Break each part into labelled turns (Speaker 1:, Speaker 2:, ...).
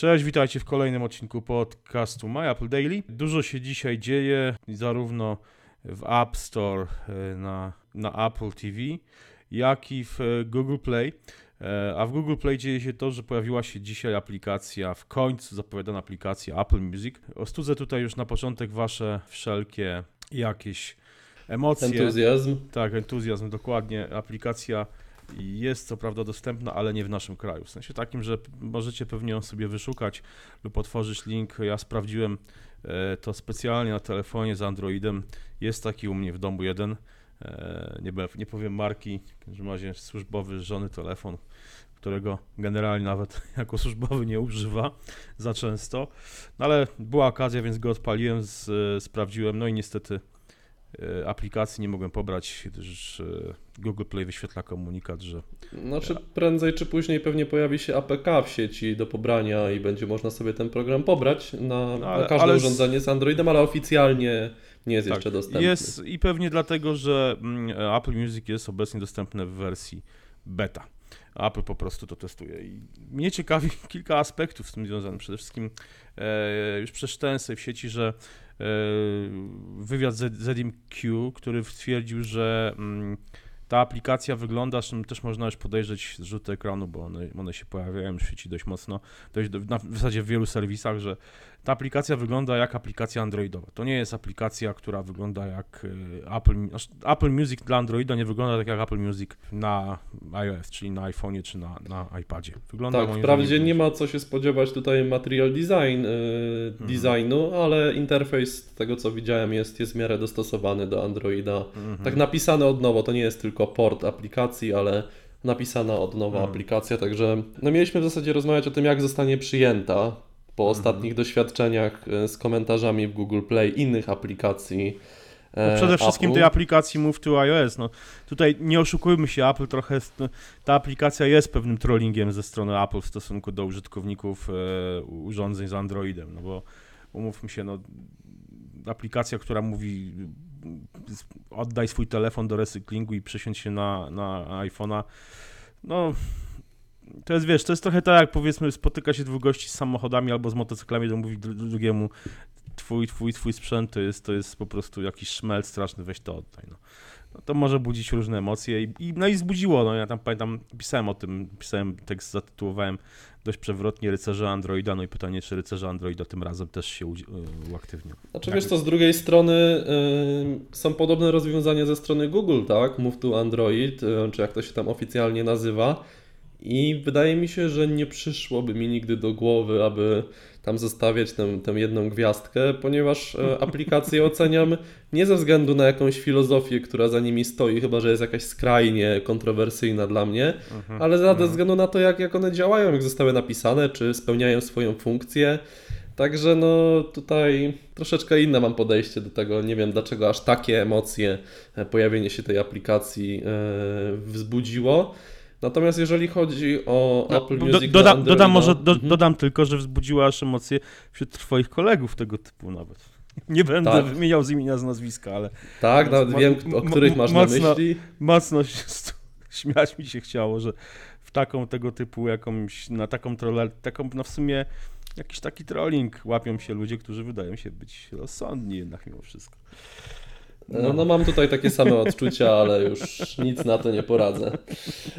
Speaker 1: Cześć, witajcie w kolejnym odcinku podcastu My Apple Daily. Dużo się dzisiaj dzieje, zarówno w App Store e, na, na Apple TV, jak i w e, Google Play. E, a w Google Play dzieje się to, że pojawiła się dzisiaj aplikacja, w końcu zapowiadana aplikacja Apple Music. Ostudzę tutaj już na początek Wasze wszelkie jakieś emocje.
Speaker 2: Entuzjazm.
Speaker 1: Tak, entuzjazm, dokładnie. Aplikacja jest co prawda dostępna, ale nie w naszym kraju. W sensie takim, że możecie pewnie ją sobie wyszukać lub otworzyć link. Ja sprawdziłem e, to specjalnie na telefonie z Androidem. Jest taki u mnie w domu jeden. E, nie, nie powiem marki, w każdym razie służbowy żony telefon, którego generalnie nawet jako służbowy nie używa za często. No ale była okazja, więc go odpaliłem, z, sprawdziłem, no i niestety aplikacji nie mogłem pobrać, gdyż e, Google Play wyświetla komunikat, że.
Speaker 2: Znaczy, prędzej czy później pewnie pojawi się APK w sieci do pobrania i będzie można sobie ten program pobrać na, no, ale, na każde urządzenie z Androidem, ale oficjalnie nie jest tak, jeszcze dostępny.
Speaker 1: Jest i pewnie dlatego, że mm, Apple Music jest obecnie dostępne w wersji beta. Apple po prostu to testuje. I mnie ciekawi kilka aspektów z tym związanych. Przede wszystkim e, już przeczytałem sobie w sieci, że E, wywiad z ZMQ, który stwierdził, że mm, ta aplikacja wygląda, też można już podejrzeć zrzuty ekranu, bo one, one się pojawiają w sieci dość mocno, dość, na, w zasadzie w wielu serwisach, że ta aplikacja wygląda jak aplikacja androidowa. To nie jest aplikacja, która wygląda jak e, Apple, Apple Music dla Androida nie wygląda tak jak Apple Music na iOS, czyli na iPhone'ie czy na, na iPadzie. Wygląda
Speaker 2: tak, wprawdzie nie ma co się spodziewać tutaj material design, yy, mhm. designu, ale interfejs tego co widziałem jest, jest w miarę dostosowany do Androida. Mhm. Tak napisane od nowa, to nie jest tylko port aplikacji, ale napisana od nowa mhm. aplikacja, także no mieliśmy w zasadzie rozmawiać o tym, jak zostanie przyjęta po mhm. ostatnich doświadczeniach e, z komentarzami w Google Play innych aplikacji.
Speaker 1: No przede Apple. wszystkim tej aplikacji Move to iOS. No, tutaj nie oszukujmy się, Apple trochę, no, ta aplikacja jest pewnym trollingiem ze strony Apple w stosunku do użytkowników e, urządzeń z Androidem, no bo umówmy się, no, aplikacja, która mówi oddaj swój telefon do recyklingu i przesiądź się na, na iPhone'a, no to jest, wiesz, to jest trochę tak, jak powiedzmy, spotyka się dwóch gości z samochodami albo z motocyklami, to mówi drugiemu, twój, twój, twój sprzęt to jest, to jest po prostu jakiś szmel straszny, weź to oddaj, no. No to może budzić różne emocje i, i, no i zbudziło, no ja tam pamiętam, pisałem o tym, pisałem tekst, zatytułowałem dość przewrotnie rycerze Androida, no i pytanie, czy rycerze Androida tym razem też się e, uaktywnią.
Speaker 2: Znaczy wiesz co, z drugiej strony y, są podobne rozwiązania ze strony Google, tak, Move to Android, y, czy jak to się tam oficjalnie nazywa, i wydaje mi się, że nie przyszłoby mi nigdy do głowy, aby tam zostawiać tę, tę jedną gwiazdkę, ponieważ e, aplikacje oceniam nie ze względu na jakąś filozofię, która za nimi stoi, chyba że jest jakaś skrajnie kontrowersyjna dla mnie, mhm, ale ze mhm. względu na to, jak, jak one działają, jak zostały napisane, czy spełniają swoją funkcję. Także no tutaj troszeczkę inne mam podejście do tego. Nie wiem dlaczego aż takie emocje e, pojawienie się tej aplikacji e, wzbudziło. Natomiast jeżeli chodzi o no, Apple Music do,
Speaker 1: doda, Dodam może, do, mhm. dodam tylko, że wzbudziła aż emocje wśród twoich kolegów tego typu nawet. Nie będę tak. wymieniał z imienia z nazwiska, ale...
Speaker 2: Tak, nawet wiem, o których masz mocno, na myśli.
Speaker 1: Mocno śmiać mi się chciało, że w taką tego typu jakąś, na taką trollę, taką no w sumie jakiś taki trolling łapią się ludzie, którzy wydają się być rozsądni jednak mimo wszystko.
Speaker 2: No, no mam tutaj takie same odczucia, ale już nic na to nie poradzę.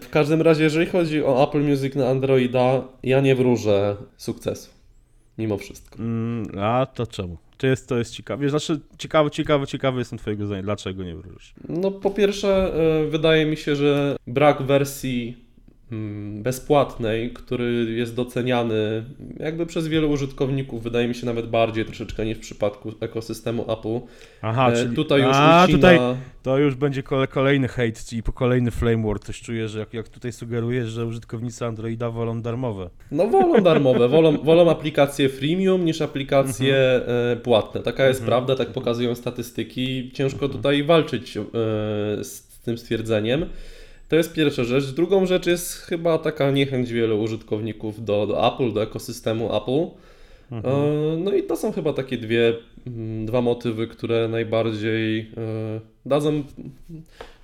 Speaker 2: W każdym razie, jeżeli chodzi o Apple Music na Androida, ja nie wróżę sukcesu. Mimo wszystko.
Speaker 1: Mm, a to czemu? To jest, to jest ciekawe. Znaczy, ciekawy, ciekawy, ciekawy jestem Twojego zdania. Dlaczego nie wróżysz?
Speaker 2: No, po pierwsze, e, wydaje mi się, że brak wersji bezpłatnej, który jest doceniany jakby przez wielu użytkowników, wydaje mi się nawet bardziej troszeczkę niż w przypadku ekosystemu Apple.
Speaker 1: Aha, e, czyli tutaj już a, tutaj to już będzie kolejny hate i po kolejny flame war. Coś czuję, że jak, jak tutaj sugerujesz, że użytkownicy Androida wolą darmowe.
Speaker 2: No wolą darmowe, wolą, wolą aplikacje freemium niż aplikacje mhm. E, płatne. Taka jest mhm. prawda, tak pokazują statystyki. Ciężko mhm. tutaj walczyć e, z tym stwierdzeniem. To jest pierwsza rzecz. Drugą rzecz jest chyba taka niechęć wielu użytkowników do, do Apple, do ekosystemu Apple. Mhm. E, no i to są chyba takie dwie, mm, dwa motywy, które najbardziej e, dadzą,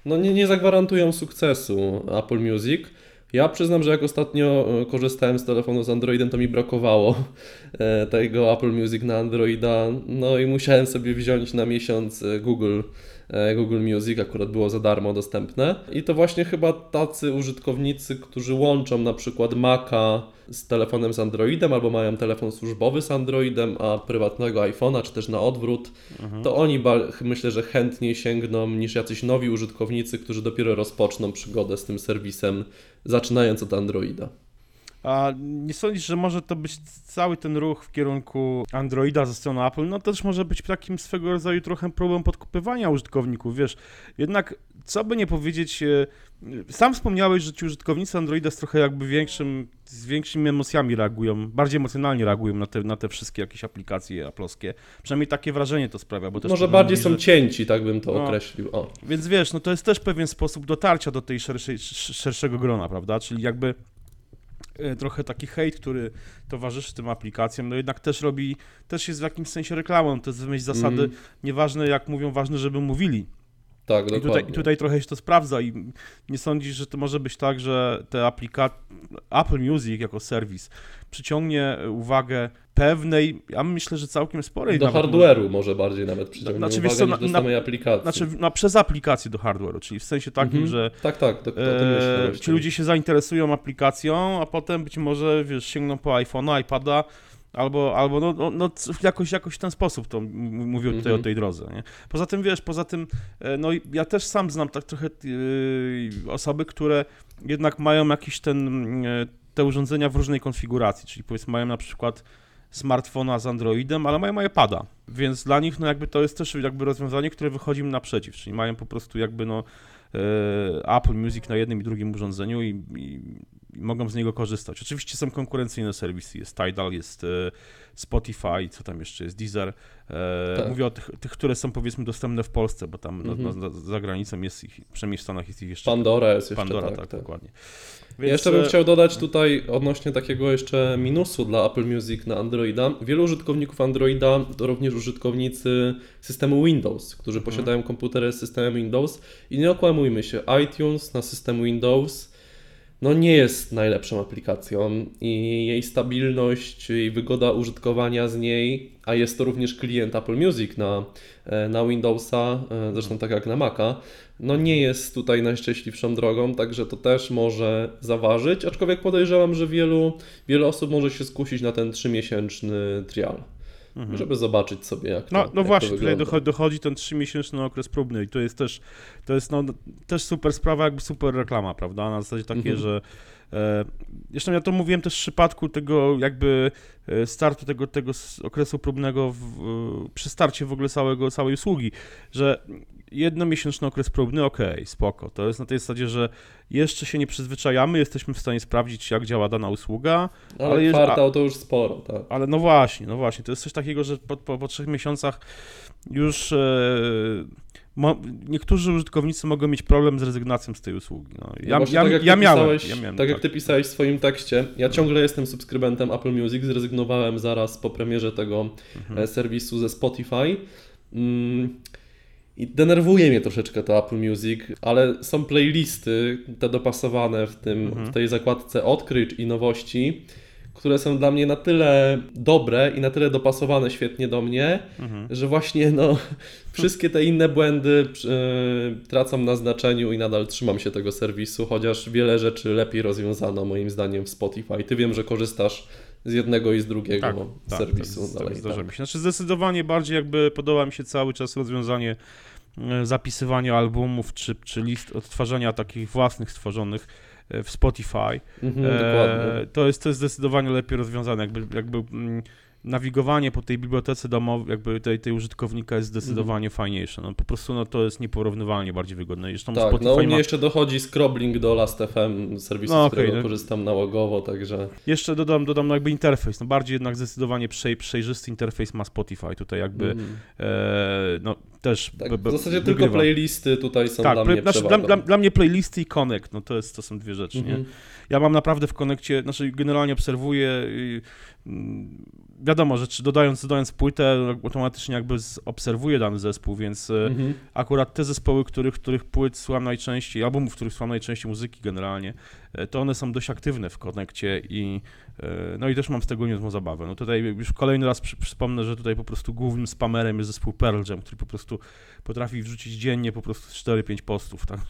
Speaker 2: no nie, nie zagwarantują sukcesu Apple Music. Ja przyznam, że jak ostatnio e, korzystałem z telefonu z Androidem, to mi brakowało tego Apple Music na Androida, no i musiałem sobie wziąć na miesiąc e, Google Google Music, akurat było za darmo dostępne. I to właśnie chyba tacy użytkownicy, którzy łączą na przykład Maca z telefonem z Androidem, albo mają telefon służbowy z Androidem, a prywatnego iPhone'a, czy też na odwrót, mhm. to oni myślę, że chętniej sięgną niż jacyś nowi użytkownicy, którzy dopiero rozpoczną przygodę z tym serwisem, zaczynając od Androida.
Speaker 1: A nie sądzisz, że może to być cały ten ruch w kierunku Androida ze strony Apple? No też może być takim swego rodzaju trochę próbą podkupywania użytkowników, wiesz. Jednak, co by nie powiedzieć, e, sam wspomniałeś, że ci użytkownicy Androida z trochę jakby większym, z większymi emocjami reagują, bardziej emocjonalnie reagują na te, na te wszystkie jakieś aplikacje aploskie. Przynajmniej takie wrażenie to sprawia. Bo
Speaker 2: Może bardziej są że... cięci, tak bym to no, określił. O.
Speaker 1: Więc wiesz, no to jest też pewien sposób dotarcia do tej szerszej, szerszego grona, prawda? Czyli jakby trochę taki hejt, który towarzyszy tym aplikacjom, no jednak też robi, też jest w jakimś sensie reklamą, to jest wymyśl zasady, mm. nieważne jak mówią, ważne, żeby mówili.
Speaker 2: Tak,
Speaker 1: I tutaj, tutaj trochę się to sprawdza i nie sądzisz, że to może być tak, że te aplikacje, Apple Music jako serwis przyciągnie uwagę pewnej, ja myślę, że całkiem sporej.
Speaker 2: Do hardware'u może bardziej nawet przyciągnie znaczy, uwagę co, na, do samej aplikacji.
Speaker 1: Znaczy przez aplikację do hardware'u, czyli w sensie takim, mhm. że
Speaker 2: tak, tak, e,
Speaker 1: ci ludzie się zainteresują aplikacją, a potem być może, wiesz, sięgną po iPhone'a, iPada, Albo, albo no, no, no, jakoś, jakoś w ten sposób to mówił tutaj mm -hmm. o tej drodze. Nie? Poza tym, wiesz, poza tym, e, no ja też sam znam tak trochę yy, osoby, które jednak mają jakiś ten, yy, te urządzenia w różnej konfiguracji, czyli powiedzmy mają na przykład smartfona z Androidem, ale mają iPada, więc dla nich no jakby to jest też jakby rozwiązanie, które wychodzi im naprzeciw, czyli mają po prostu jakby no Apple Music na jednym i drugim urządzeniu i, i i mogą z niego korzystać. Oczywiście są konkurencyjne serwisy, jest Tidal, jest e, Spotify, co tam jeszcze jest, Deezer. E, tak. Mówię o tych, tych, które są powiedzmy dostępne w Polsce, bo tam mhm. na, na, za granicą jest ich, przynajmniej w Stanach jest ich jeszcze.
Speaker 2: Pandora jest jeszcze,
Speaker 1: Pandora, tak, tak, tak. dokładnie.
Speaker 2: Więc... Jeszcze bym e, chciał dodać tutaj odnośnie takiego jeszcze minusu dla Apple Music na Androida. Wielu użytkowników Androida to również użytkownicy systemu Windows, którzy mhm. posiadają komputery z systemem Windows i nie okłamujmy się, iTunes na system Windows no nie jest najlepszą aplikacją i jej stabilność i wygoda użytkowania z niej, a jest to również klient Apple Music na, e, na Windowsa, e, zresztą tak jak na Maca, no nie jest tutaj najszczęśliwszą drogą, także to też może zaważyć, aczkolwiek podejrzewam, że wielu, wiele osób może się skusić na ten trzymiesięczny trial mhm. żeby zobaczyć sobie, jak
Speaker 1: no,
Speaker 2: to
Speaker 1: No jak właśnie, to tutaj dochodzi, ten trzymiesięczny okres próbny i to jest też, to jest no, też super sprawa, jakby super reklama, prawda? Na zasadzie takie, mhm. że Zresztą ja to mówiłem też w przypadku tego jakby e, startu tego, tego okresu próbnego w, przy starcie w ogóle całego, całej usługi, że jednomiesięczny okres próbny, okej, okay, spoko. To jest na tej zasadzie, że jeszcze się nie przyzwyczajamy, jesteśmy w stanie sprawdzić, jak działa dana usługa.
Speaker 2: Ale, ale kwartał to już sporo, tak.
Speaker 1: Ale no właśnie, no właśnie, to jest coś takiego, że po, po, po trzech miesiącach już e, mo, niektórzy użytkownicy mogą mieć problem z rezygnacją z tej usługi. No, ja, no ja, tak ja, miałem,
Speaker 2: ja miałem. Tak, jak ty pisałeś w swoim tekście, ja ciągle jestem subskrybentem Apple Music, zrezygnowałem zaraz po premierze tego mhm. E, serwisu ze Spotify. Mm, i denerwuje mnie troszeczkę to Apple Music, ale są playlisty, te dopasowane w, tym, mhm. w tej zakładce odkryć i nowości, które są dla mnie na tyle dobre i na tyle dopasowane świetnie do mnie, mhm. że właśnie no, wszystkie te inne błędy yy, tracą na znaczeniu i nadal trzymam się tego serwisu, chociaż wiele rzeczy lepiej rozwiązano moim zdaniem w Spotify. Ty wiem, że korzystasz z jednego i z drugiego tak, tak serwisu. Tak, dalej,
Speaker 1: tak. się. Znaczy zdecydowanie bardziej jakby podoba mi się cały czas rozwiązanie e, zapisywania albumów, czy, czy list odtwarzania takich własnych stworzonych e, w Spotify. Mhm, e, to, jest, to jest zdecydowanie lepiej rozwiązane. Jakby, jakby mm, nawigowanie po tej bibliotece domowej, jakby tej, tej użytkownika jest zdecydowanie mm. fajniejsze. No, po prostu no, to jest nieporównywalnie bardziej wygodne.
Speaker 2: Zresztą tak, Spotify no u mnie ma... jeszcze dochodzi scrobbling do Last.fm, serwisu, no, z okay, którego no. korzystam nałogowo, także...
Speaker 1: Jeszcze dodam, dodam no, jakby interfejs, no bardziej jednak zdecydowanie przej, przejrzysty interfejs ma Spotify, tutaj jakby mm. e, no też...
Speaker 2: Tak, w zasadzie tylko playlisty tutaj są tak, dla mnie
Speaker 1: znaczy, dla, dla, dla, mnie playlisty i connect, no to, jest, to są dwie rzeczy, mm -hmm. nie? Mhm. Ja mam naprawdę w konekcie, znaczy generalnie obserwuję mm, wiadomo, że dodając, dodając płytę, automatycznie jakby obserwuję dany zespół, więc e,
Speaker 2: Mhm.
Speaker 1: akurat te zespoły, których, których płyt słucham najczęściej, albumów, których słucham najczęściej muzyki generalnie, e, to one są dość aktywne w konekcie i e, no i też mam z tego niezłą zabawę. No tutaj już kolejny raz przy, przypomnę, że tutaj po prostu głównym spamerem jest zespół Pearl Jam, który po prostu potrafi wrzucić dziennie po prostu 4-5 postów, tak?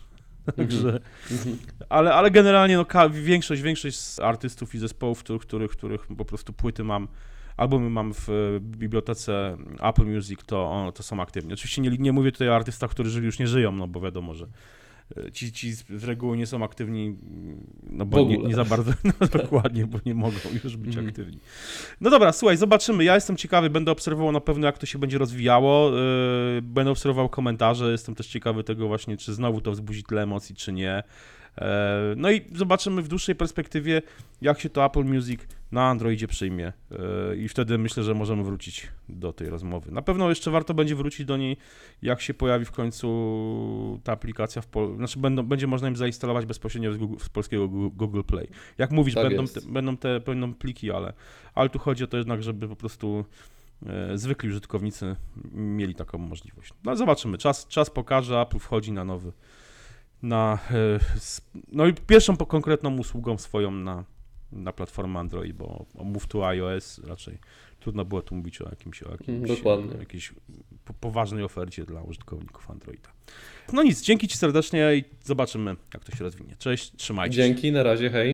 Speaker 1: Także,
Speaker 2: Mhm.
Speaker 1: ale, ale generalnie no, większość, większość z artystów i zespołów, których, których, których po prostu płyty mam, albumy mam w e, bibliotece Apple Music, to, to są aktywni. Oczywiście nie, nie mówię tutaj o artystach, którzy już nie żyją, no bo wiadomo, że e, ci, ci z reguły nie są aktywni, mm, no bo nie, nie za bardzo, no dokładnie, bo nie mogą już być
Speaker 2: Mhm.
Speaker 1: aktywni. No dobra, słuchaj, zobaczymy. Ja jestem ciekawy, będę obserwował na pewno, jak to się będzie rozwijało. Yy, Będę obserwował komentarze. Jestem też ciekawy tego właśnie, czy znowu to wzbudzi tyle emocji, czy nie. E, No i zobaczymy w dłuższej perspektywie, jak się to Apple Music na Androidzie przyjmie. E, I wtedy myślę, że możemy wrócić do tej rozmowy. Na pewno jeszcze warto będzie wrócić do niej, jak się pojawi w końcu ta aplikacja w Pol- Znaczy będą, będzie można im zainstalować bezpośrednio z, Google, z polskiego Google- Play. Jak mówisz,
Speaker 2: Tak
Speaker 1: będą, te, będą, te, będą pliki, ale, ale tu chodzi o to jednak, żeby po prostu e, zwykli użytkownicy mieli taką możliwość. No zobaczymy, czas, czas pokaże, Apple wchodzi na nowy, na, e, no i pierwszą konkretną usługą swoją na, na platformę Android, bo Move to iOS raczej trudno było tu mówić o jakimś, o jakimś
Speaker 2: dokładnie.
Speaker 1: jakiejś po, poważnej ofercie dla użytkowników Androida. No nic, dzięki Ci serdecznie i zobaczymy, jak to się rozwinie. Cześć, trzymajcie się.
Speaker 2: Dzięki, na razie, hej.